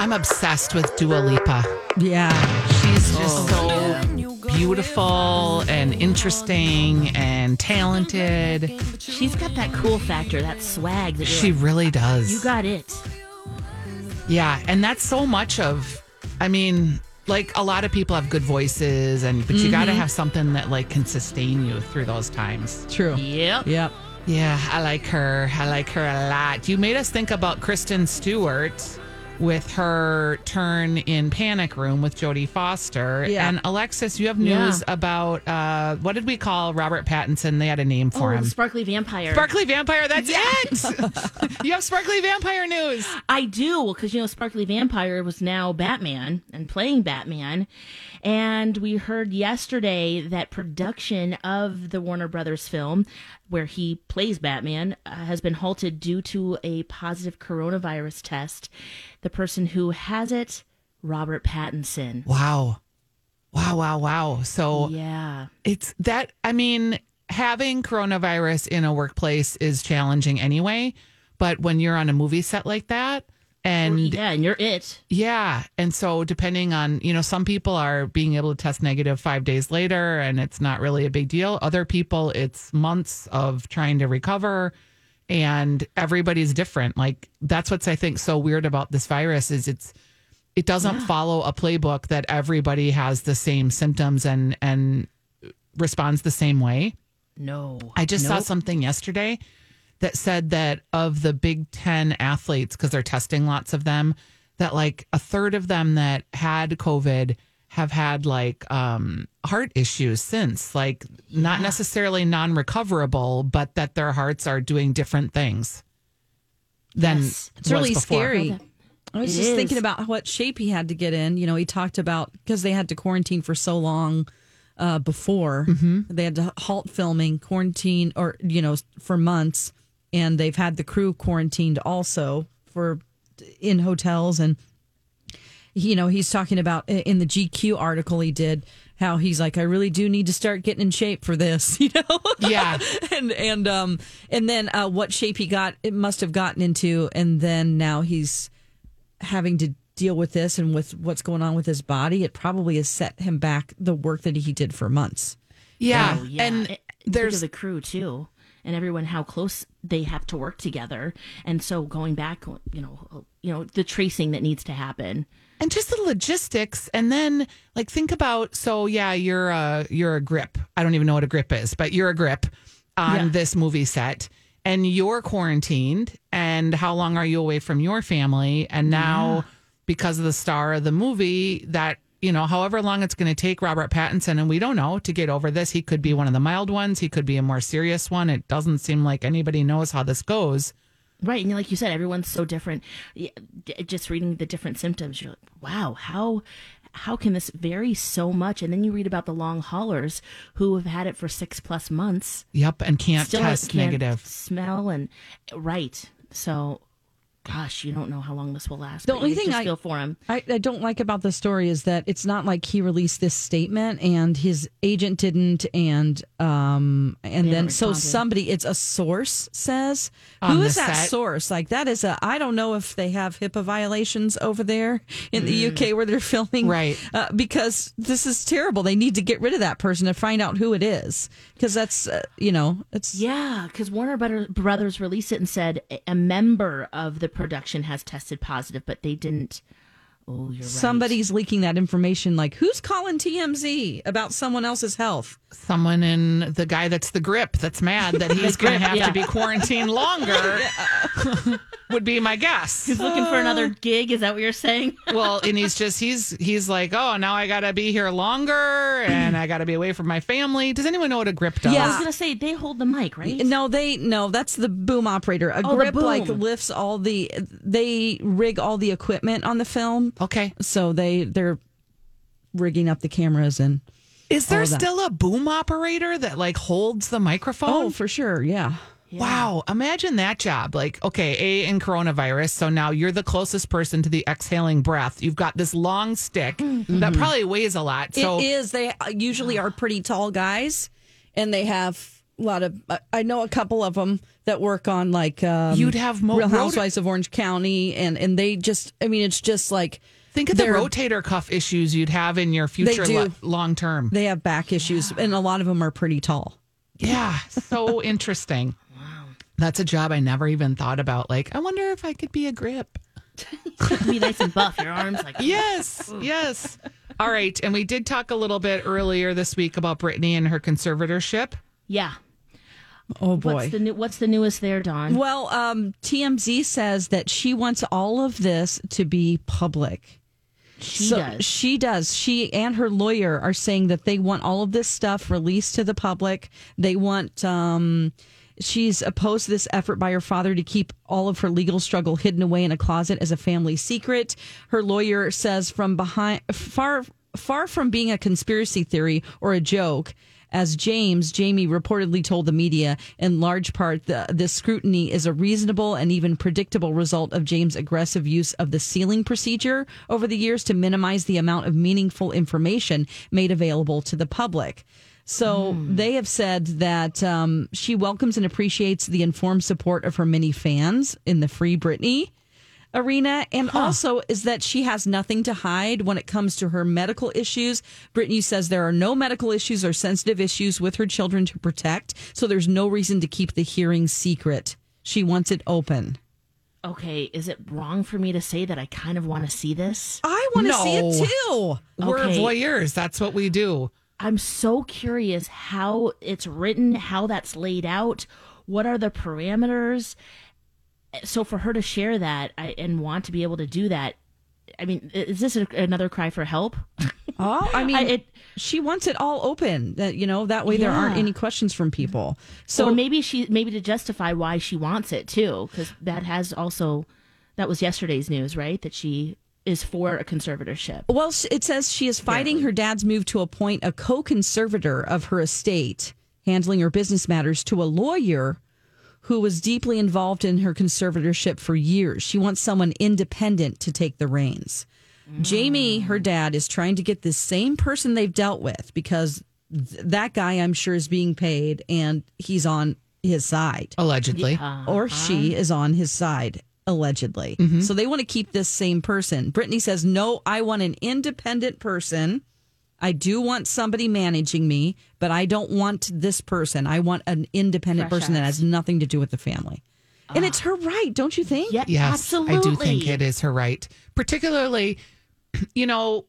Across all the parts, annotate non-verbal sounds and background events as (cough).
I'm obsessed with Dua Lipa. Yeah. She's oh. just so beautiful and interesting and talented. She's got that cool factor, that swag. That She like, really does. you got it. Yeah, and that's so much of I mean, like a lot of people have good voices and but you mm-hmm. got to have something that like can sustain you through those times. True. Yep. Yep. Yeah, I like her. I like her a lot. You made us think about Kristen Stewart with her turn in Panic Room with Jodie Foster. Yeah. And Alexis, you have news about uh, what did we call Robert Pattinson? They had a name for Oh, him. sparkly vampire. Sparkly Vampire, that's it. (laughs) you have Sparkly Vampire news. I do, because you know, Sparkly Vampire was now Batman and playing Batman, and we heard yesterday that production of the Warner Brothers film, where he plays Batman, uh, has been halted due to a positive coronavirus test. The person who has it, Robert Pattinson. Wow. Wow, wow, wow. So Yeah. it's that, I mean, having coronavirus in a workplace is challenging anyway. But when you're on a movie set like that, and yeah, and you're it. Yeah. And so, depending on, you know, some people are being able to test negative five days later and it's not really a big deal. Other people, it's months of trying to recover and everybody's different. Like, that's what's, I think, so weird about this virus is it's, it doesn't follow a playbook that everybody has the same symptoms and, and responds the same way. No. I just saw something yesterday that said that of the Big Ten athletes, because they're testing lots of them, that like a third of them that had COVID have had like um, heart issues since, like not necessarily non recoverable, but that their hearts are doing different things than Yes. It's was really before. scary. I was It just is. thinking about what shape he had to get in. You know, he talked about because they had to quarantine for so long uh, before they had to halt filming, quarantine, or you know, for months, and they've had the crew quarantined also for in hotels and you know he's talking about in the GQ article he did how he's like I really do need to start getting in shape for this (laughs) you know Yeah. (laughs) and and um and then uh what shape he got it must have gotten into and then now he's having to deal with this and with what's going on with his body it probably has set him back the work that he did for months Yeah. Oh, yeah. And It- there's of the crew too, and everyone how close they have to work together, and so going back, you know, you know the tracing that needs to happen. and just the logistics and then like think about so yeah you're a you're a grip. I don't even know what a grip is but you're a grip on this movie set and you're quarantined and how long are you away from your family? And now because of the star of the movie that you know however long it's going to take robert pattinson and we don't know to get over this he could be one of the mild ones he could be a more serious one it doesn't seem like anybody knows how this goes Right, and like you said, everyone's so different. Just reading the different symptoms, you're like, wow, how how can this vary so much? And then you read about the long haulers who have had it for six plus months, yep and can't test can't negative smell and right. So, gosh, you don't know how long this will last. The only thing I- feel for him. I, I don't like about the story is that it's not like he released this statement and his agent didn't and um and They then so somebody it's a source says On who that set? source like that is a I don't know if they have HIPAA violations over there in the UK where they're filming Right. uh, because this is terrible they need to get rid of that person and find out who it is because that's uh, you know it's Yeah, because Warner Brother- Brothers released it and said a- a member of the production has tested positive, but they didn't. Oh, you're right. Somebody's leaking that information. Like, who's calling TMZ about someone else's health? Someone in the guy that's the grip that's mad that (laughs) he's going to have yeah. to be quarantined longer (laughs) would be my guess. He's looking for another gig. Is that what you're saying? (laughs) Well, and he's just he's he's like, oh, now I got to be here longer and I got to be away from my family. Does anyone know what a grip does? Yeah, I was gonna say they hold the mic, right? No, they no. That's the boom operator. A Oh, grip like lifts all the. They rig all the equipment on the film, Okay. so they they're rigging up the cameras and. Is there All of that. still a boom operator that like holds the microphone? Oh, for sure. Yeah. Wow, imagine that job. Like, okay, A in coronavirus. So now you're the closest person to the exhaling breath. You've got this long stick mm-hmm. that mm-hmm. probably weighs a lot. So it is. They uh, usually are pretty tall guys, and they have a lot of. I- I know a couple of them that work on like um, You'd have mo- Real rota- Housewives of Orange County, and and they just. I mean, it's just like think of the rotator cuff issues you'd have in your future lo- long term. They have back issues, and a lot of them are pretty tall. Yeah, so (laughs) interesting. Wow. That's a job I never even thought about. Like, I wonder if I could be a grip. (laughs) be nice and buff. Your arms like Yes, yes. All right. And we did talk a little bit earlier this week about Britney and her conservatorship. yeah. Oh boy. What's the new? What's the newest there, Dawn? Well, um, TMZ says that she wants all of this to be public. She So does. She does. She and her lawyer are saying that they want all of this stuff released to the public. They want. Um, she's opposed to this effort by her father to keep all of her legal struggle hidden away in a closet as a family secret. Her lawyer says from behind, far, far from being a conspiracy theory or a joke. As James, Jamie reportedly told the media, in large part, the, this scrutiny is a reasonable and even predictable result of James' aggressive use of the sealing procedure over the years to minimize the amount of meaningful information made available to the public. So they have said that um, she welcomes and appreciates the informed support of her many fans in the Free Britney arena and also is that she has nothing to hide when it comes to her medical issues. Britney says there are no medical issues or sensitive issues with her children to protect, so there's no reason to keep the hearing secret. She wants it open. okay, is it wrong for me to say that I kind of want to see this? I want to see it too. We're voyeurs. That's what we do. I'm so curious how it's written, how that's laid out. What are the parameters? So for her to share that I, and want to be able to do that, I mean, is this a, another cry for help? (laughs) Oh, I mean, I- it- she wants it all open. That you know, that way there aren't any questions from people. So or maybe she maybe to justify why she wants it too, because that has also that was yesterday's news, right? That she is for a conservatorship. Well, it says she is fighting her dad's move to appoint a co conservator of her estate, handling her business matters, to a lawyer who was deeply involved in her conservatorship for years. She wants someone independent to take the reins. Jamie, her dad, is trying to get this same person they've dealt with because th- that guy, I'm sure, is being paid and he's on his side Allegedly. or she uh-huh. is on his side allegedly. Mm-hmm. So they want to keep this same person. Britney says, "No, I want an independent person. I do want somebody managing me, but I don't want this person. I want an independent Fresh person that has nothing to do with the family." And it's her right, don't you think? Yeah, Yes, absolutely. I do think it is her right. Particularly, (clears throat) you know,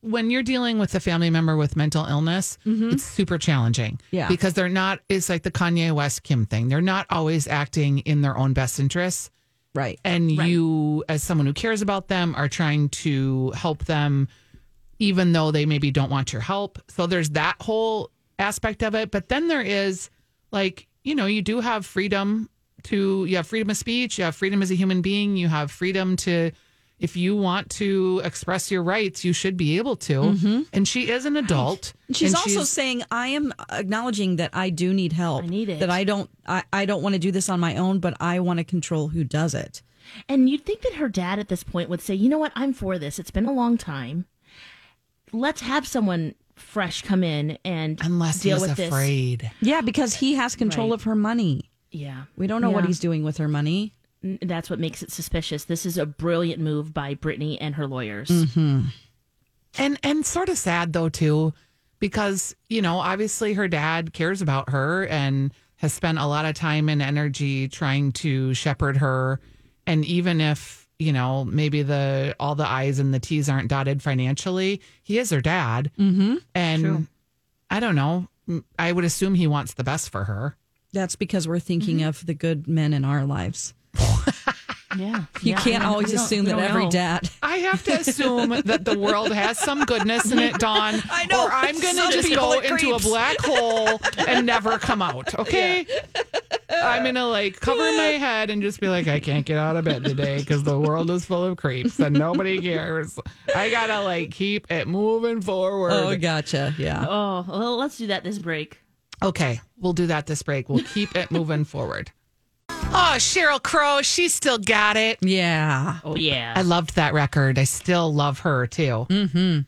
when you're dealing with a family member with mental illness, mm-hmm. it's super challenging. Yeah. Because they're not, it's like the Kanye West Kim thing. They're not always acting in their own best interests. Right. And you, as someone who cares about them, are trying to help them, even though they maybe don't want your help. So there's that whole aspect of it. But then there is, like, you know, you do have freedom to, you have freedom of speech, you have freedom as a human being, you have freedom to, if you want to express your rights, you should be able to. Mm-hmm. And she is an adult. She's and also saying, "I am acknowledging that I do need help. I need it. That I don't. I, I don't want to do this on my own, but I want to control who does it." And you'd think that her dad at this point would say, you know what, I'm for this. It's been a long time. Let's have someone fresh come in and unless deal he's with this. Yeah, because he has control Right. of her money. Yeah. We don't know what he's doing with her money. That's what makes it suspicious. This is a brilliant move by Britney and her lawyers. Mm-hmm. And and sort of sad though too, because you know obviously her dad cares about her and has spent a lot of time and energy trying to shepherd her and even if you know maybe the all the i's and the t's aren't dotted financially he is her dad mm-hmm. and True. i don't know I would assume he wants the best for her That's because we're thinking of the good men in our lives. Yeah. You Yeah, can't I mean, always assume that every know. dad. (laughs) I have to assume that the world has some goodness in it, Dawn. (laughs) I know. Or I'm going to Some just go are into a black hole and never come out. (laughs) Okay. I'm going to like cover my head and just be like, I can't get out of bed today because the world is full of creeps and nobody cares. I got to like keep it moving forward. Oh, gotcha. Yeah. Oh, well, let's do that this break. Okay. We'll do that this break. We'll keep it moving forward. Oh, Sheryl Crow. She still got it. Yeah. Oh, yeah. I loved that record. I still love her too. Mm-hmm.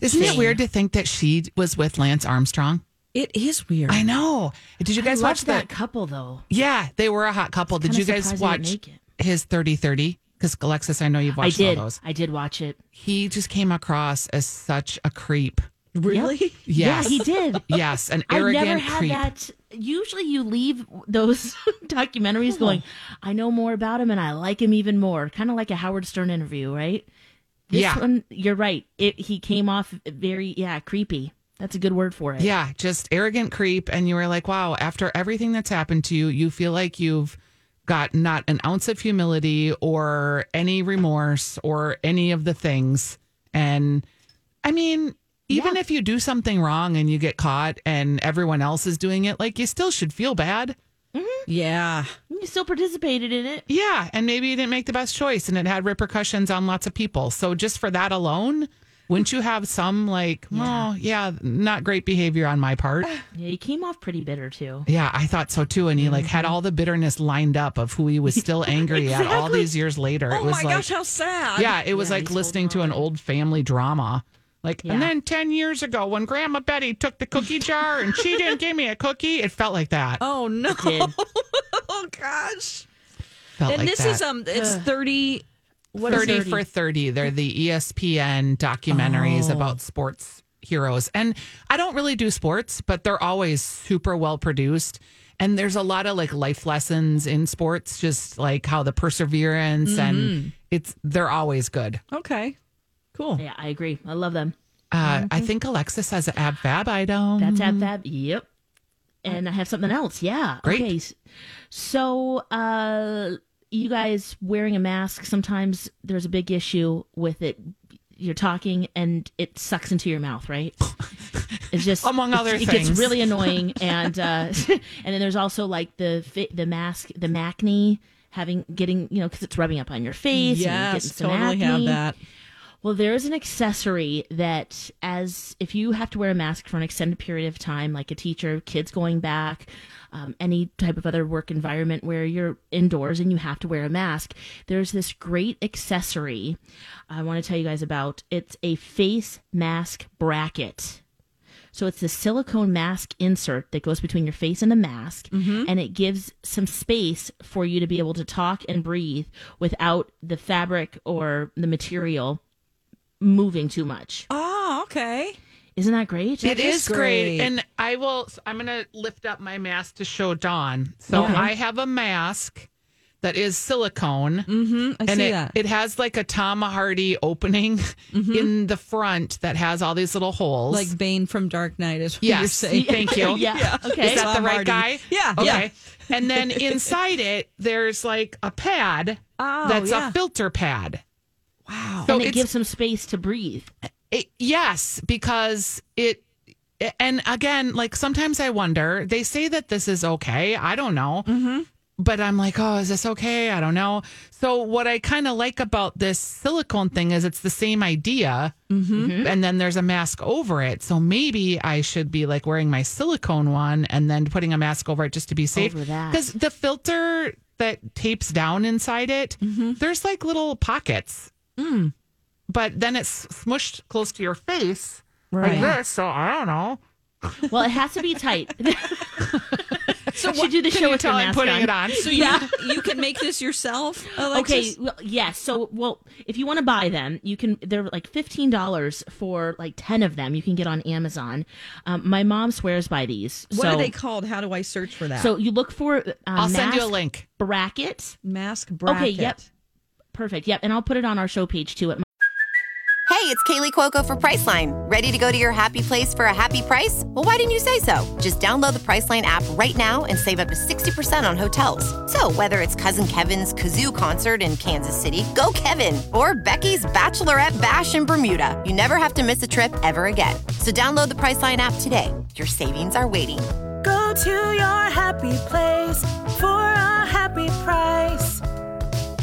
Isn't it weird to think that she was with Lance Armstrong? It is weird. I know. Did you guys love watch that that? couple, though. Yeah, they were a hot couple. Did you guys surprised they didn't watch his 30 30? Because Alexis, I know you've I watched did. all those. I did watch it. He just came across as such a creep. Really? Yes. Yeah, he did. (laughs) Yes, an arrogant I never had creep. that. Usually, you leave those (laughs) documentaries oh. going, "I know more about him, and I like him even more." Kind of like a Howard Stern interview, right? This Yeah. one, you're right. It he came off very, yeah, creepy. That's a good word for it. Yeah, just arrogant creep. And you were like, wow, after everything that's happened to you, you feel like you've got not an ounce of humility or any remorse or any of the things. And I mean, even if you do something wrong and you get caught and everyone else is doing it, like you still should feel bad. Mm-hmm. Yeah. You still participated in it. Yeah. And maybe you didn't make the best choice and it had repercussions on lots of people. So just for that alone, wouldn't you have some like, oh, yeah, not great behavior on my part? (sighs) Yeah, he came off pretty bitter too. Yeah, I thought so too. And he like had mm-hmm. all the bitterness lined up of who he was still (laughs) angry at all these years later. Oh it was my like, gosh, how sad. yeah, it was Yeah, like listening to an old family drama. Like, Yeah. and then 10 years ago when Grandma Betty took the cookie jar and she didn't give me a cookie, it felt like that. Oh no. Did. (laughs) Oh gosh. felt and like this that. is um it's 30 What is 30 30? for 30. They're the ESPN documentaries Oh. about sports heroes. And I don't really do sports, but they're always super well produced. And there's a lot of like life lessons in sports, just like how the perseverance Mm-hmm. and it's they're always good. Okay. Cool. Yeah, I agree. I love them. Uh, I think Alexis has an ab fab item. That's ab fab. Yep. And I have something else. Yeah. Great. Okay. So, uh, you guys wearing a mask, sometimes there's a big issue with it. You're talking and it sucks into your mouth, right? (laughs) It's just Among other it things. gets really annoying, and uh, (laughs) and then there's also like the fi- the mask, the maskne having getting you know because it's rubbing up on your face. and you're getting Yes, some totally have that. Well, there is an accessory that, as if you have to wear a mask for an extended period of time, like a teacher, kids going back, um, any type of other work environment where you're indoors and you have to wear a mask, there's this great accessory I want to tell you guys about. It's a face mask bracket. So it's the silicone mask insert that goes between your face and the mask, and it gives some space for you to be able to talk and breathe without the fabric or the material moving too much. Oh, okay. Isn't that great? It is is great. great. And I will, I'm going to lift up my mask to show Dawn. So Okay. I have a mask that is silicone. Mm-hmm. I and see it, that. it has like a Tom Hardy opening in the front that has all these little holes. like Bane from Dark Knight is what Yes. you're saying. (laughs) Thank you. (laughs) yeah. Okay. Is that the right Hardy. guy? Yeah, Okay. yeah. and then (laughs) inside it, there's like a pad Oh, that's yeah. a filter pad. Wow. So and it gives some space to breathe. It, yes, because it, and again, like sometimes I wonder, they say that this is okay. I don't know. Mm-hmm. But I'm like, oh, is this okay? I don't know. So, what I kind of like about this silicone thing is it's the same idea. Mm-hmm. And then there's a mask over it. So, maybe I should be like wearing my silicone one and then putting a mask over it just to be safe. Over that. Because the filter that tapes down inside it, Mm-hmm. there's like little pockets Mm. but then it's smushed close to your face Right. like this. So I don't know. (laughs) Well, it has to be tight. (laughs) so should do the Can show you with tell your I'm mask putting on. it on? So you you can make this yourself, (laughs) Alexis? Okay, well, yes. So, well, if you want to buy them, you can. They're like fifteen dollars for like ten of them. You can get on Amazon. Um, my mom swears by these. What so, are they called? How do I search for that? So you look for. Uh, I'll send you a link. Bracket. mask bracket. Okay. Yep. Perfect. Yep. And I'll put it on our show page too. At my- Hey, it's Kaley Cuoco for Priceline. Ready to go to your happy place for a happy price? Well, why didn't you say so? Just download the Priceline app right now and save up to 60% on hotels. So, whether it's Cousin Kevin's Kazoo concert in Kansas City, go Kevin, or Becky's Bachelorette Bash in Bermuda, you never have to miss a trip ever again. So, download the Priceline app today. Your savings are waiting. Go to your happy place for a happy price.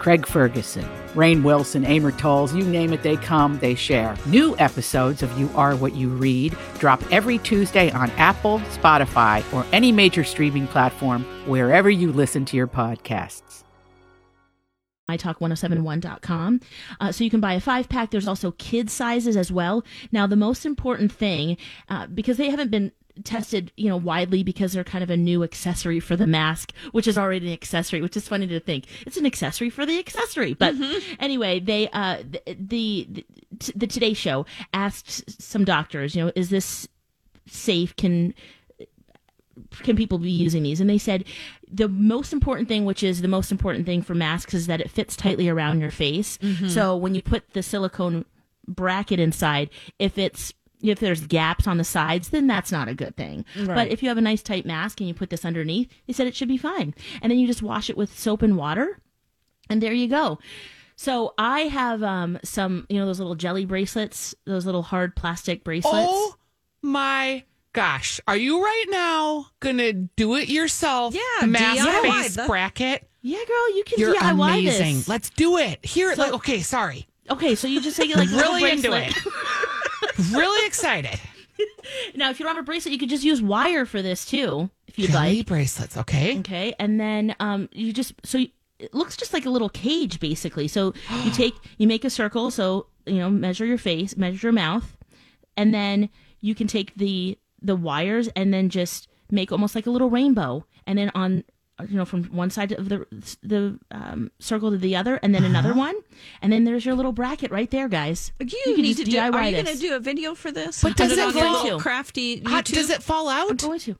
Craig Ferguson, Rainn Wilson, Amor Towles, you name it, they come, they share. New episodes of You Are What You Read drop every Tuesday on Apple, Spotify, or any major streaming platform wherever you listen to your podcasts. mytalk1071.com. Uh, so you can buy a five pack. There's also kid sizes as well. Now, the most important thing, uh, because they haven't been tested, you know, widely because they're kind of a new accessory for the mask, which is already an accessory, which is funny to think it's an accessory for the accessory. But anyway, they, uh, the, the, the Today Show asked some doctors, you know, is this safe? Can, can people be using these? And they said the most important thing, which is the most important thing for masks, is that it fits tightly around your face. So when you put the silicone bracket inside, if it's if there's gaps on the sides, then that's not a good thing. But if you have a nice tight mask and you put this underneath, they said it should be fine. And then you just wash it with soap and water, and there you go. So I have um, some, you know, those little jelly bracelets, those little hard plastic bracelets. Oh my gosh. Are you right now going to do it yourself? Yeah, Mask DIY. face That- bracket? Yeah, girl, you can You're DIY amazing. this. Let's do it. Here, like, okay, sorry. Okay, so you just take it like (laughs) really into it. (laughs) really excited. (laughs) Now, if you don't have a bracelet, you could just use wire for this too, if you'd Jelly like. bracelets, okay? Okay, and then um, you just so you, it looks just like a little cage basically. So (gasps) you take you make a circle, so you know measure your face, measure your mouth, and then you can take the the wires and then just make almost like a little rainbow, and then on you know from one side of the the um, circle to the other, and then another one, and then there's your little bracket right there, guys. You, can need just to do, DIY Are you going to do a video for this? But does it it fall- your crafty How- does it fall out? I'm going to.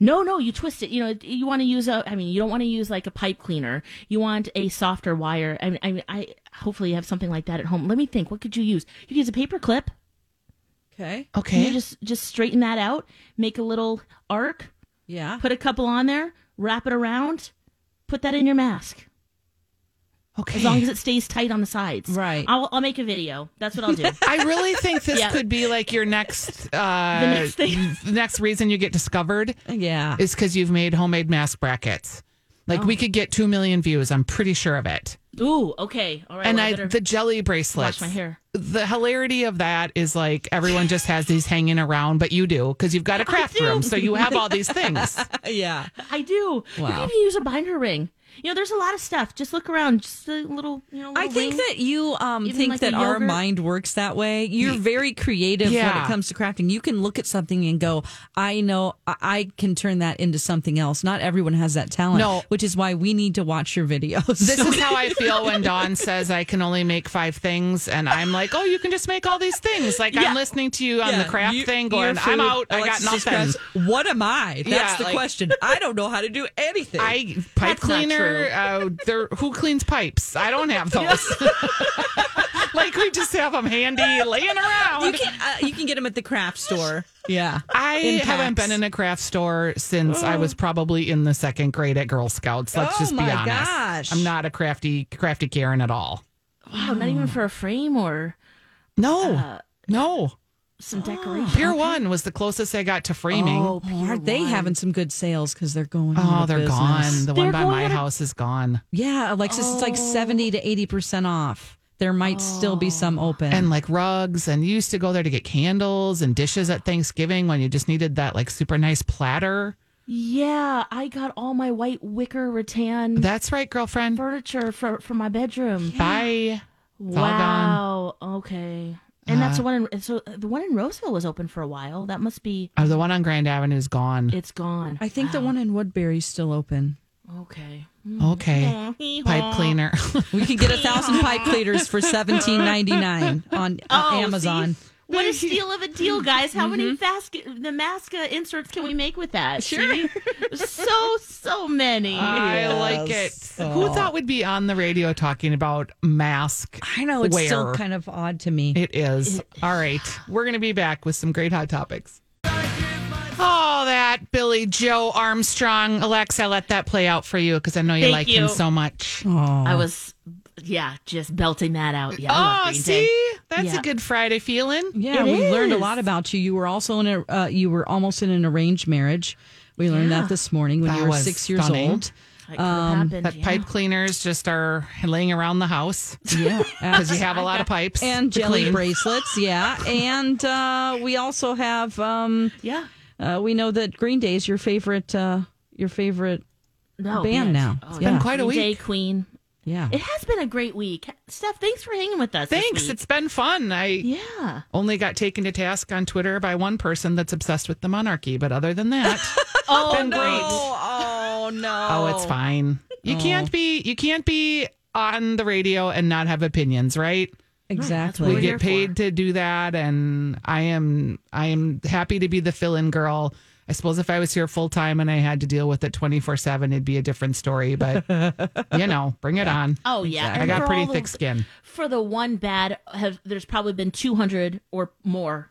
No, no, you twist it. You know, you want to use a. I mean, you don't want to use like a pipe cleaner. You want a softer wire. I mean, I, I hopefully you have something like that at home. Let me think. What could you use? You could use a paper clip. Okay. Okay. you just just straighten that out. Make a little arc. Yeah. Put a couple on there. Wrap it around. Put that in your mask. okay. As long as it stays tight on the sides. Right. I'll I'll make a video. That's what I'll do. (laughs) I really think this Yeah. could be like your next (laughs) uh The next thing. (laughs) the next reason you get discovered Yeah. is because you've made homemade mask brackets. Like Oh. we could get two million views. I'm pretty sure of it. Ooh. Okay. All right. and well, I, better the jelly bracelets. wash my hair. The hilarity of that is like everyone just has these hanging around, but you do because you've got a craft room, so you have all these (laughs) things. yeah. I do. You Wow. can even use a binder ring. You know, there's a lot of stuff. Just look around. Just a little, you know. I think ring. that you um, Even think like that our mind works that way. You're very creative when it comes to crafting. You can look at something and go, I know I- I can turn that into something else. Not everyone has that talent, No. which is why we need to watch your videos. This is how I feel when (laughs) Dawn says I can only make five things, and I'm like, oh, you can just make all these things. Like Yeah. I'm listening to you on the craft You- thing, your going, I'm food, out. I got nothing. What am I? That's Yeah, the like- question. I don't know how to do anything. I pipe cleaner. True. Uh, there, who cleans pipes? I don't have those. (laughs) like we just have them handy, laying around. you can uh, you can get them at the craft store. Yeah, I haven't been in a craft store since I was probably in the second grade at Girl Scouts. Let's Oh just be my honest. gosh. I'm not a crafty crafty Karen at all. Wow, not even for a frame or No, Uh, no. Some ah. decoration. Pier One was the closest I got to framing. Oh, Oh, aren't they having some good sales because they're going? Oh, out of they're business. gone. The They're one by my out of- house is gone. Yeah, Alexis, it's like oh. seventy to eighty percent off. there might still be some open. and like rugs and you used to go there to get candles and dishes at Thanksgiving when you just needed that like super nice platter. Yeah, I got all my white wicker rattan That's right, girlfriend. furniture for for my bedroom. Bye. It's all gone. Wow. Okay. And that's uh-huh. the one in so uh, the one in Roseville was open for a while. That must be Oh, the one on Grand Avenue is gone. it's gone. I think the one in Woodbury's still open. Okay. Okay. (laughs) Pipe cleaner. (laughs) We can get a thousand pipe cleaners for seventeen ninety nine on uh, Oh, Amazon. see? What a steal of a deal, guys. How many mm-hmm. fast the Masca inserts can we make with that? Sure. (laughs) so, so many. I like it. Who thought we'd be on the radio talking about mask? I know it's still kind of odd to me. It is. (laughs) All right. We're going to be back with some great hot topics. Oh, that Billie Joe Armstrong. Alexa, let that play out for you because I know you Thank like him so much. I was, yeah, just belting that out. Yeah. Oh, see? Day. That's Yeah. a good Friday feeling. Yeah, It we learned a lot about you. You were also in a uh, you were almost in an arranged marriage. We learned Yeah. that this morning when That you were six years stunning. old. That could have happened. That yeah. pipe cleaners just are laying around the house Yeah, (laughs) because you have a lot of pipes. and jelly clean. bracelets. Yeah, (laughs) and uh, we also have. Um, Yeah. uh, we know that Green Day is your favorite. Uh, your favorite. No, Band yes. now. Oh, It's been quite a Green Day. Queen. Yeah. It has been a great week. Steph, thanks for hanging with us. Thanks. It's been fun. I yeah. only got taken to task on Twitter by one person that's obsessed with the monarchy. But other than that, (laughs) Oh, been great. Oh no! Oh, it's fine. You oh. can't be you can't be on the radio and not have opinions, right? Exactly. We We're get paid for. to do that and I am I am happy to be the fill-in girl. I suppose if I was here full time and I had to deal with it 24/7 it'd be a different story, but (laughs) you know, bring it on. Oh yeah. I got pretty all the- thick skin. For the one bad, have there's probably been 200 or more.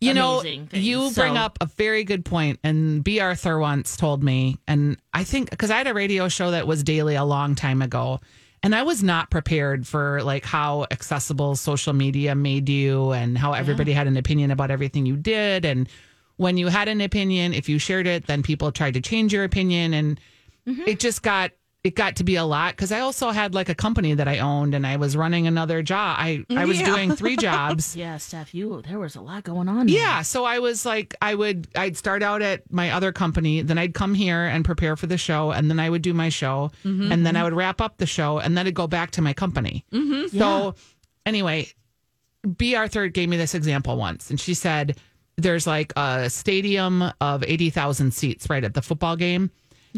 You know, things. you bring up a very good point, and B. Arthur once told me, and I think because I had a radio show that was daily a long time ago, and I was not prepared for like how accessible social media made you, and how everybody had an opinion about everything you did, and when you had an opinion, if you shared it, then people tried to change your opinion, and Mm-hmm. it just got it got to be a lot because I also had like a company that I owned, and I was running another job. I I was Yeah. doing three (laughs) jobs. Yeah, Steph, you there was a lot going on. Yeah, so I was like, I would, I'd start out at my other company, then I'd come here and prepare for the show, and then I would do my show, and then I would wrap up the show, and then I'd go back to my company. So, anyway, B. Arthur gave me this example once, and she said, "There's like a stadium of eighty thousand seats right at the football game,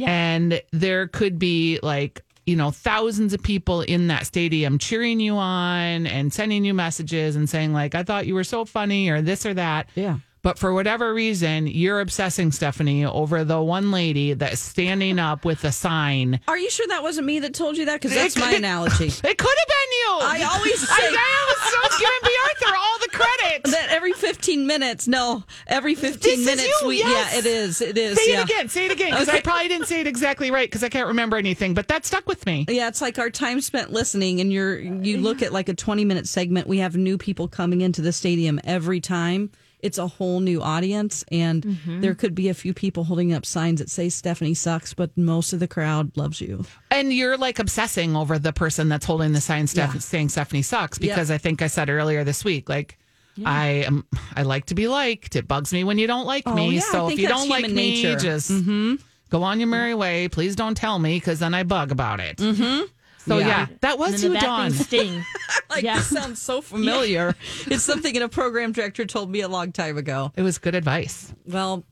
and there could be like." You know, thousands of people in that stadium cheering you on and sending you messages and saying, like, I thought you were so funny or this or that. Yeah. But for whatever reason, you're obsessing Stephanie over the one lady that's standing up with a sign. Are you sure that wasn't me that told you that? Because that's my analogy. (laughs) It could have been you. I always say- I was so giving B. Arthur all the credit. that every 15 minutes. No, every 15 This is minutes. you, we, yes. Yeah, it is. It is. Say yeah. it again. Say it again. Because I probably didn't say it exactly right because I can't remember anything, but that stuck with me. Yeah, it's like our time spent listening, and you're you look at like a 20 minute segment. We have new people coming into the stadium every time. It's a whole new audience, and Mm-hmm. there could be a few people holding up signs that say Stephanie sucks, but most of the crowd loves you. And you're like obsessing over the person that's holding the sign Steph- Yeah. saying Stephanie sucks Yeah. because I think I said earlier this week, like, I am, I like to be liked. It bugs me when you don't like Oh, me. yeah, so if you don't like human me, nature. Mm-hmm. just go on your merry way. Please don't tell me because then I bug about it. Mm-hmm. So Yeah. yeah, that was you, the bad Dawn. sting. (laughs) Like Yeah. this sounds so (laughs) familiar. (laughs) it's something that a program director told me a long time ago. It was good advice. Well,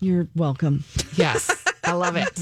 you're welcome. Yes, I love it.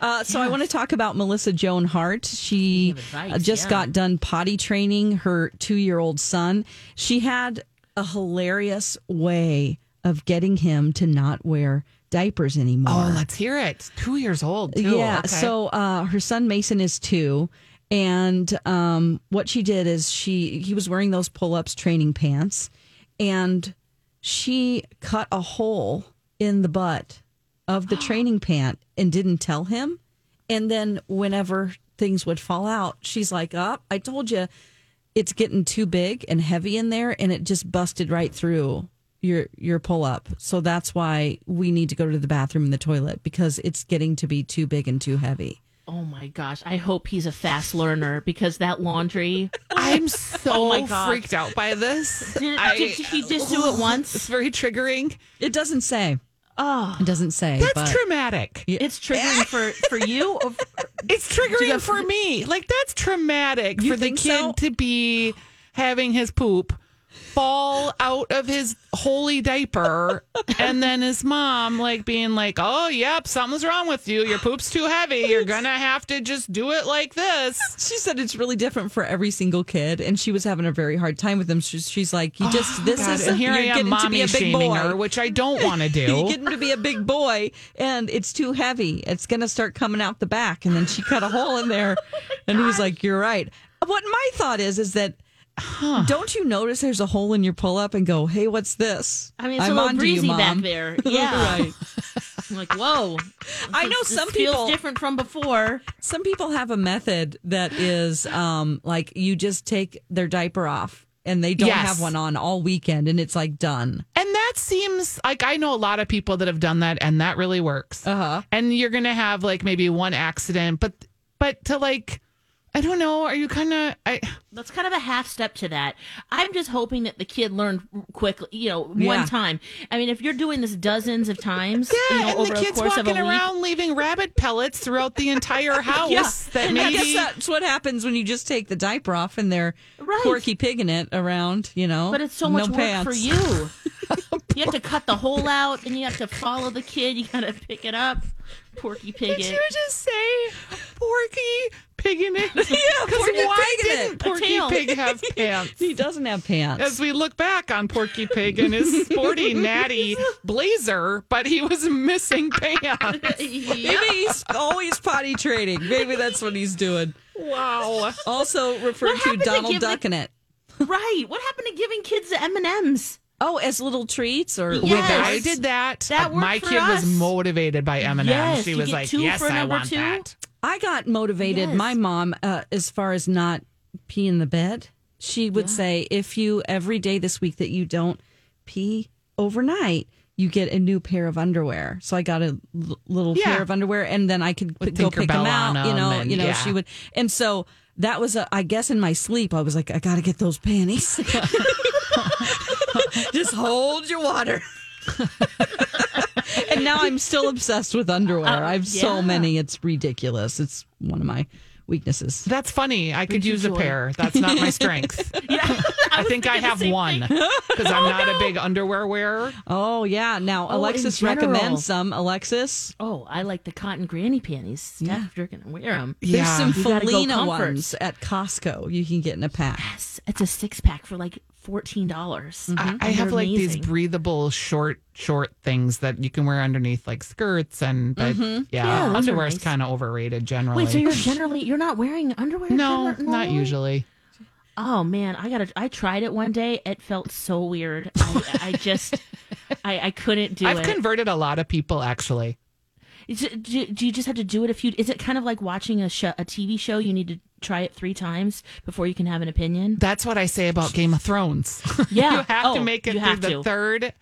Uh, so I want to talk about Melissa Joan Hart. She advice, just yeah. got done potty training her two-year-old son. She had a hilarious way of getting him to not wear diapers anymore. Oh, let's hear it. Two years old. Too. Yeah. Okay. So uh, her son Mason is two, and um, what she did is she he was wearing those pull ups training pants, and she cut a hole in the butt of the (gasps) training pant and didn't tell him. And then whenever things would fall out, she's like, "Up, I told you." It's getting too big and heavy in there, and it just busted right through your your pull up. So that's why we need to go to the bathroom and the toilet because it's getting to be too big and too heavy. Oh my gosh! I hope he's a fast learner because that laundry. (laughs) I'm so Oh freaked out by this. Did, I- did he just do it once? It's very triggering. It doesn't say. Oh, It doesn't say. That's but traumatic. it's triggering for for you. Or for- (laughs) It's triggering for me. Like that's traumatic You for the kid so? to be having his poop fall out of his holy diaper and then his mom like being like, "Oh, yep, something's wrong with you. Your poop's too heavy. You're to have to just do it like this." She said it's really different for every single kid, and she was having a very hard time with them. She's, she's like, "You just oh, this Oh, God, is and here I am getting to be mommy a big shaming boy. her, which I don't (laughs) want to do you get him to be a big boy, and it's too heavy. It's to start coming out the back, and then she cut a hole in there, and he was like, "You're right." What my thought is is that. Don't you notice there's a hole in your pull up and go, hey, what's this? I mean, it's I'm a little onto you, breezy back Mom." there. (laughs) Yeah, right. I'm like whoa. (laughs) I know This some feels people different from before. Some people have a method that is um, like you just take their diaper off and they don't Yes. have one on all weekend and it's like done. And that seems like I know a lot of people that have done that and that really works. Uh-huh. And you're going to have like maybe one accident, but but to like I don't know, are you kind of I That's kind of a half step to that. I'm just hoping that the kid learned quickly, you know, Yeah. one time. I mean, if you're doing this dozens of times, Yeah, you know, and over the a kids course of walking week, around leaving rabbit pellets throughout the entire (laughs) house Yeah. that And I guess maybe that's what happens when you just take the diaper off and they're Right. quirky pigging it around, you know. but it's so no much work pants. for you. (laughs) you have to cut the hole out, and you have to follow the kid. You got to pick it up, Porky Pig Did it. you just say Porky Pig in it? (laughs) (laughs) Yeah, 'Cause Porky why Pig in didn't. Porky. Pig have (laughs) pants? He doesn't have pants. As we look back on Porky Pig and his sporty, natty blazer, but he was missing pants. Maybe he's always potty training. Maybe that's what he's doing. Wow. Also referred What to happened to Donald give the- Duck in it. Right. What happened to giving kids the M and M's? Oh, as little treats or Yes. When I did that, That worked my for kid was motivated by M&M. Yes, she you was get like, two yes, for I number want two. that. I got motivated. Yes. My mom, uh, as far as not pee in the bed, she would say, if you every day this week that you don't pee overnight, you get a new pair of underwear. So I got a l- little Yeah. pair of underwear, and then I could p- go pick them out. on You know, and- you know, yeah. she would, and so that was, a, I guess, in my sleep, I was like, I got to get those panties. (laughs) (laughs) Just hold your water. (laughs) (laughs) and now I'm still obsessed with underwear. Oh, I have so many, it's ridiculous. It's one of my weaknesses. That's funny. I could Brings use a pair. That's not my (laughs) strength. Yeah. I think I have one because I'm oh, not a big underwear wearer. Oh yeah. Now Oh, Alexis general. recommends some. Alexis, Oh, I like the cotton granny panties. Steph, Yeah. you're gonna wear them. there's some You Felina ones at Costco. You can get in a pack. Yes, it's a six pack for like fourteen dollars. I, I have like these breathable short, short things that you can wear underneath like skirts and but mm-hmm. yeah, Yeah, underwear is nice. kind of overrated generally. Wait, so you're generally you're not wearing underwear? no, gener- not usually. Oh man, I gotta. I tried it one day. It felt so weird. I, I just, (laughs) I, I couldn't do I've it. converted a lot of people actually. Is it- do, do you just have to do it a few? Is it kind of like watching a show, a TV show? You need to try it three times before you can have an opinion. That's what I say about Game of Thrones. (laughs) Yeah. you have Oh, to make it through have the to. third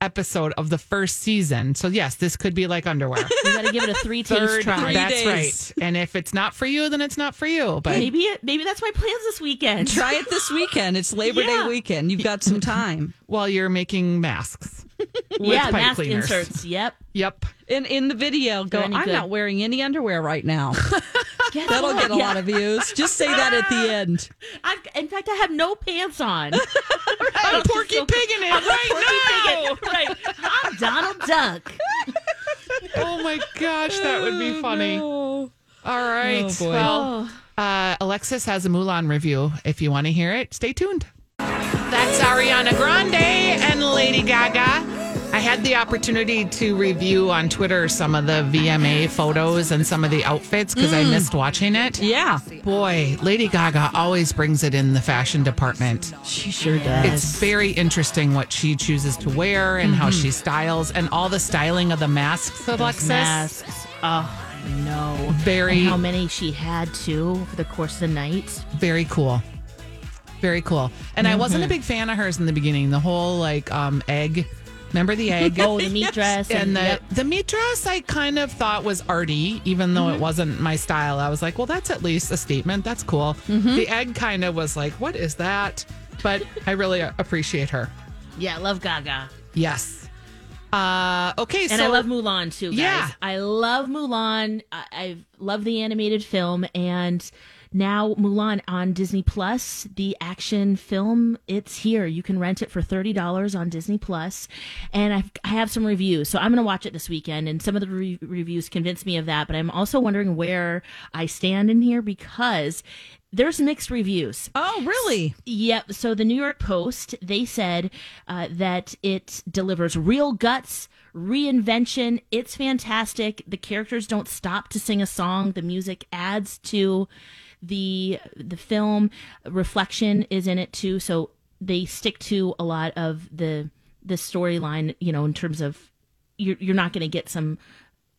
episode of the first season. So yes, this could be like underwear. (laughs) You got to give it a three taste Third, try. that's days. right. And if it's not for you, then it's not for you. But Maybe it, maybe that's my plans this weekend. Try it this weekend. It's Labor Yeah. Day weekend. You've got some time. (laughs) while you're making masks, (laughs) yeah, pipe mask cleaners. inserts. Yep. yep. In in the video, go. I'm good. not wearing any underwear right now. (laughs) Guess That'll get a Yeah. lot of views. Just say that at the end. I've, in fact, I have no pants on. (laughs) I'm Porky Pig in it right now. right. I'm Donald Duck. Oh my gosh, that would be funny. All right. Oh, boy. Well, uh, Alexis has a Mulan review. If you want to hear it, stay tuned. That's Ariana Grande and Lady Gaga. I had the opportunity to review on Twitter some of the VMA photos and some of the outfits because I mm. missed watching it. Yeah, Boy, Lady Gaga always brings it in the fashion department. she sure does. It's very interesting what she chooses to wear and how mm-hmm. she styles and all the styling of the masks, Alexis. Masks. Oh, No. Very- And how many she had too for the course of the night. Very cool. Very cool. And I wasn't a big fan of hers in the beginning. The whole like um egg Remember the egg? (laughs) Oh, the meat dress. and the yep. the meat dress I kind of thought was arty, even though Mm-hmm. it wasn't my style. I was like, well, that's at least a statement. That's cool. Mm-hmm. The egg kind of was like, what is that? But I really appreciate her. yeah, love Gaga. Yes. Uh, okay, And so I love Mulan too, guys. Yeah. I love Mulan. I, I love the animated film, and now Mulan on Disney Plus, the action film. It's here. You can rent it for thirty dollars on Disney Plus, and I've, I have some reviews. So I'm going to watch it this weekend, and some of the re- reviews convince me of that. But I'm also wondering where I stand in here because. There's mixed reviews. Oh, really? Yep. So the New York Post they said uh, that it delivers real guts, reinvention. It's fantastic. The characters don't stop to sing a song. The music adds to the the film. Reflection is in it too. So they stick to a lot of the the storyline. You know, in terms of you're you're not going to get some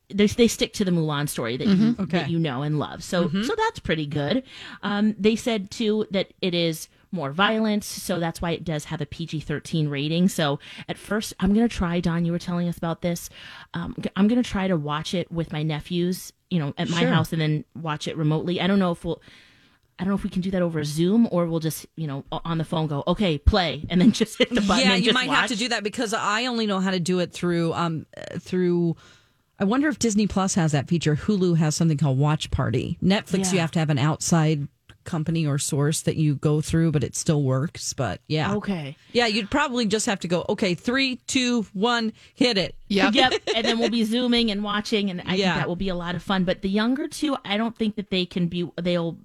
they, they stick to the Mulan story that you that you know and love. So so that's pretty good. Um, they said too that it is more violence, so that's why it does have a PG thirteen rating. So at first, I'm gonna try. Dawn, you were telling us about this. Um, I'm gonna try to watch it with my nephews, you know, at my house, and then watch it remotely. I don't know if we'll. I don't know if we can do that over Zoom or we'll just, you know, on the phone go, okay, play, and then (laughs) just hit the button. yeah, you might have to do that because I only know how to do it through um uh, through. I wonder if Disney Plus has that feature. Hulu has something called Watch Party. Netflix, you have to have an outside company or source that you go through, but it still works. But yeah, Okay. yeah, you'd probably just have to go. Okay, three, two, one, hit it. Yep. (laughs) yep. And then we'll be zooming and watching, and I Yeah. think that will be a lot of fun. But the younger two, I don't think that they can be. They'll.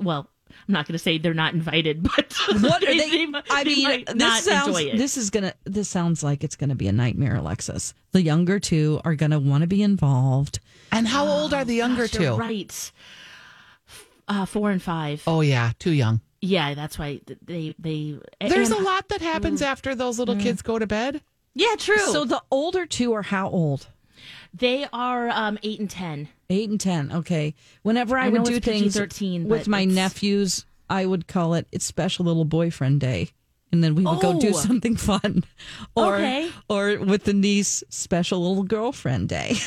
Well, I'm not going to say they're not invited, (laughs) but What (laughs) are they? mi- I they mean, might this not sounds. enjoy it. This is gonna. This sounds like it's gonna be a nightmare, Alexis. The younger two are gonna want to be involved. And how old are the oh younger Gosh, you're two? right? Uh, four and five. Oh yeah, too young. Yeah, that's why they they. There's and- a lot that happens after those little kids go to bed. Yeah, true. So the older two are how old? they are um eight and ten. Eight and ten. Okay. Whenever I, I would do it's things PG-13, with my nephews, I would call it "It's Special Little Boyfriend Day," and then we would go do Oh. something (laughs) fun. Or, Okay. or with the niece, "Special Little Girlfriend Day." (laughs)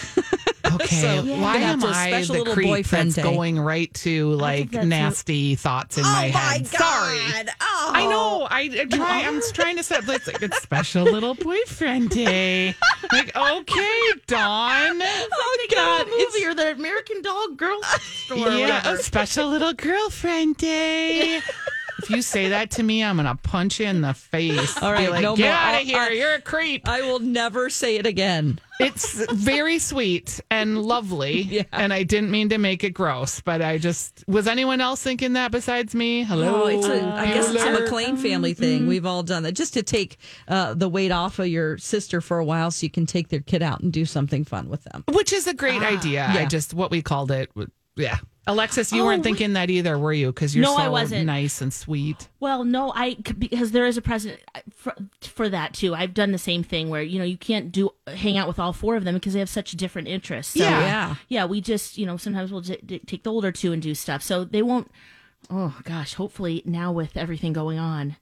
Okay, So, why am I the creep boyfriend that's day. going right to like that's nasty thoughts in oh my head? Sorry. Oh. I know. I, I (laughs) try. I'm trying to set. It's like it's special little boyfriend day. like okay, Dawn. Oh God! Movie or the American Doll Girl store. Yeah, a special little girlfriend day. If you say that to me, I'm gonna punch you in the face. All right, like, no get more. out of here. I'll- You're a creep. I will never say it again. It's very sweet and lovely. (laughs) Yeah. And I didn't mean to make it gross, but I just was anyone else thinking that besides me? Hello. Oh, it's a, I guess it's a? McLean family thing. We've all done that just to take uh, the weight off of your sister for a while, so you can take their kid out and do something fun with them. Which is a great idea. I Yeah. just what we called it. Yeah. Alexis, you Oh, weren't we- thinking that either, were you? Because you're No, so I wasn't. nice and sweet. Well, no, I because there is a precedent uh, for, for that too. I've done the same thing where you know you can't do hang out with all four of them because they have such different interests. So, Yeah. Yeah. yeah. We just you know sometimes we'll j- d- take the older two and do stuff, so they won't. Oh gosh, hopefully now with everything going on,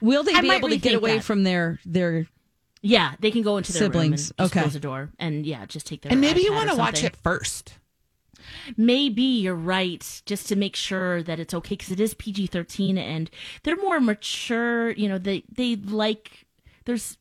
Will they I be able to get away that. from their their? yeah, they can go into their Siblings, room and just okay. close the door and yeah, just take their And maybe you want to watch it first. Maybe you're right, just to make sure that it's okay because it is PG thirteen and they're more mature. You know, they they like there's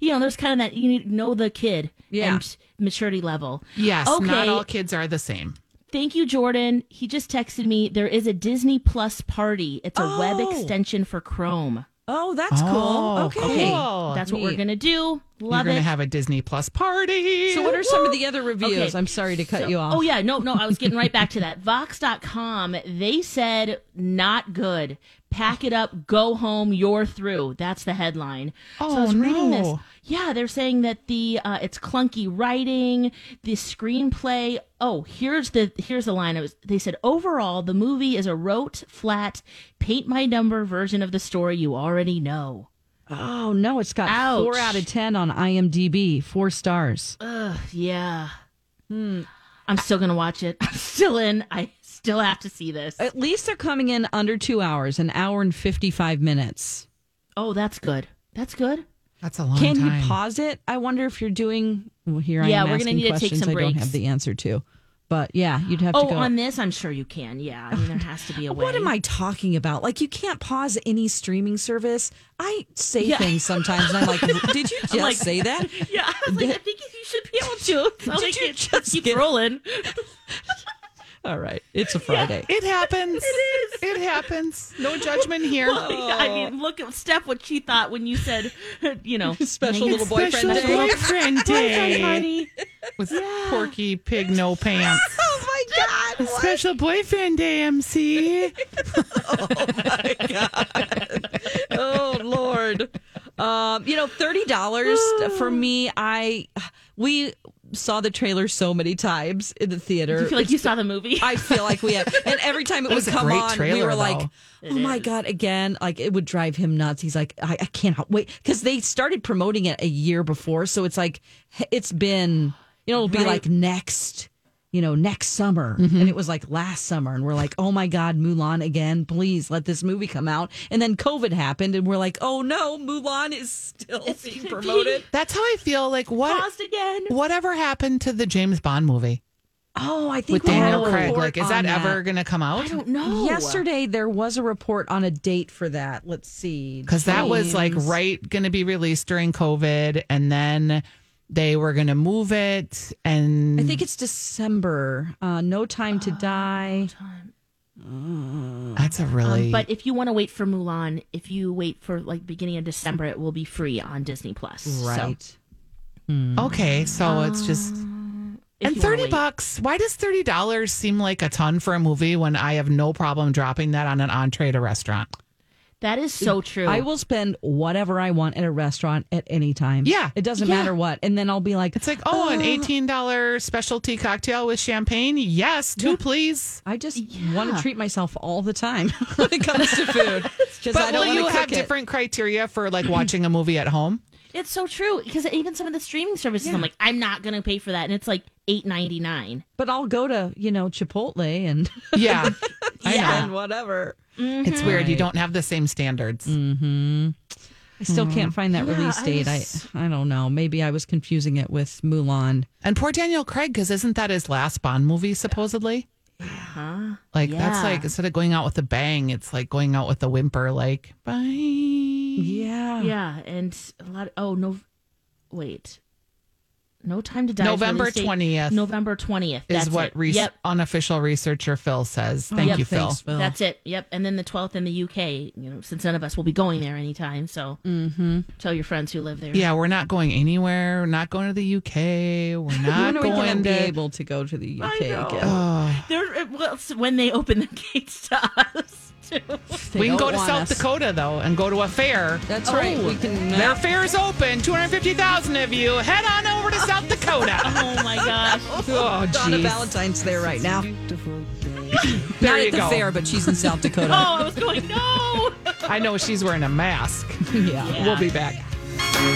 you know there's kind of that you need to know the kid Yeah. and maturity level. Yes, Okay. not all kids are the same. Thank you, Jordan. He just texted me. There is a Disney Plus party. It's a web Oh. extension for Chrome. Oh, that's Oh, cool. Okay. Okay, Cool. that's what we're Neat. gonna do. Love You're Love gonna have a Disney Plus party. So, what are some of the other reviews? Okay. I'm sorry to cut So- you off. Oh yeah, no, no, I was getting right back to that. Vox.com, they said not good. Pack it up, go home, you're through. That's the headline. so I was Oh, reading this. no. Yeah, they're saying that the uh, it's clunky writing, the screenplay. Oh, here's the here's the line. It was they said overall the movie is a rote, flat, paint my number version of the story you already know. Oh no, it's got Ouch. four out of ten on IMDb, four stars. Ugh, yeah. Hmm. I'm still gonna watch it. (laughs) I'm still in. I still have to see this. At least they're coming in under two hours, an hour and fifty-five minutes. Oh, that's good. That's good. That's a long Can time. you pause it? I wonder if you're doing. Well, here I Yeah, am we're gonna asking need to take questions some I don't have the answer to. But yeah, you'd have Oh, to go. on this, I'm sure you can. Yeah, I mean, there has to be a way. What am I talking about? Like you can't pause any streaming service. I say Yeah. things sometimes, and I'm like, "Did you (laughs) just like- say that?" (laughs) Yeah, I was like, I think you should be able to. So (laughs) Did like, you just keep get- rolling? All right, it's a Friday. It happens. (laughs) It is. It happens. No judgment here. I mean, look at Steph. What she thought when you said, (laughs) you know, Special little boyfriend Special day. boyfriend (laughs) boyfriend day party. with Porky Pig No Pants. Oh my god! Special boyfriend day, MC. Oh my God. Oh lord um you know thirty dollars (gasps) for me i we saw the trailer so many times in the theater You feel like you saw the movie? I feel like we have, and every time it would was come great on, we trailer, were like, though. "Oh my god!" Again, like it would drive him nuts. He's like, "I, I cannot wait," because they started promoting it a year before, so it's like it's been, you know, it'll be Right. like next, you know, next summer, mm-hmm. and it was like last summer, and we're like, "Oh my god, Mulan again! Please let this movie come out." And then COVID happened, and we're like, "Oh no, Mulan is still being promoted." That's how I feel. Like what? Paused again. Whatever happened to the James Bond movie Oh, I think with we had Daniel a Craig? Like, is on that ever going to come out? I don't know. Yesterday, there was a report on a date for that. Let's see. Because that was like right going to be released during COVID, and then they were going to move it. And I think it's December. Uh, no time to die. that's a really. Um, but if you want to wait for Mulan, if you wait for like beginning of December, it will be free on Disney Plus. So, Right. okay, so it's just. And thirty bucks. Why does thirty dollars seem like a ton for a movie when I have no problem dropping that on an entree at a restaurant? That is so true. I will spend whatever I want at a restaurant at any time. Yeah. It doesn't Yeah. matter what. And then I'll be like, It's like, oh, an uh, eighteen dollar specialty cocktail with champagne. Yes, two, please. I just want to treat myself all the time (laughs) when it comes to food. (laughs) Because I But don't will want you to have it. different criteria for like watching a movie at home? It's so true because even some of the streaming services, I'm like, I'm not gonna pay for that, and it's like eight ninety nine. But I'll go to, you know, Chipotle and, (laughs) Yeah, I and know. whatever. It's weird. You mm-hmm. don't have the same standards. Mm-hmm. I still mm-hmm. can't find that Yeah, release I date. just- I, I don't know. Maybe I was confusing it with Mulan. And poor Daniel Craig, because isn't that his last Bond movie supposedly? Huh? Like that's like instead of going out with a bang, it's like going out with a whimper. Like bye. Yeah. Yeah, and a lot. of, oh no, wait. No time to die. November 20th November twentieth Is what re- Yep. unofficial researcher Phil says. Oh, Thank Yep. you, Phil. Thanks, Phil. That's it. Yep. And then the 12th in the UK, you know, since none of us will be going there anytime. So mm-hmm. tell your friends who live there. Yeah, we're not going anywhere. We're not going to the UK. We're (laughs) not when are we going to be able to go to the UK know. again? Oh, They're, well, when they open the (laughs) gates to us, too. They we can go to South us. Dakota though, and go to a fair. That's right. We can. Their fair's open. Two hundred fifty thousand of you. Head on over to South Dakota. (laughs) Oh my gosh. (laughs) oh, Donna jeez. Valentine's there right now. (coughs) There Not you at the go. fair, but she's in South (laughs) Dakota. Oh, I was going, no. I know she's wearing a mask. yeah. We'll be back.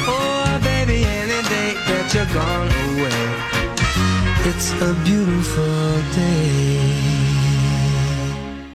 Oh, baby, any day that you're gone away, it's a beautiful day.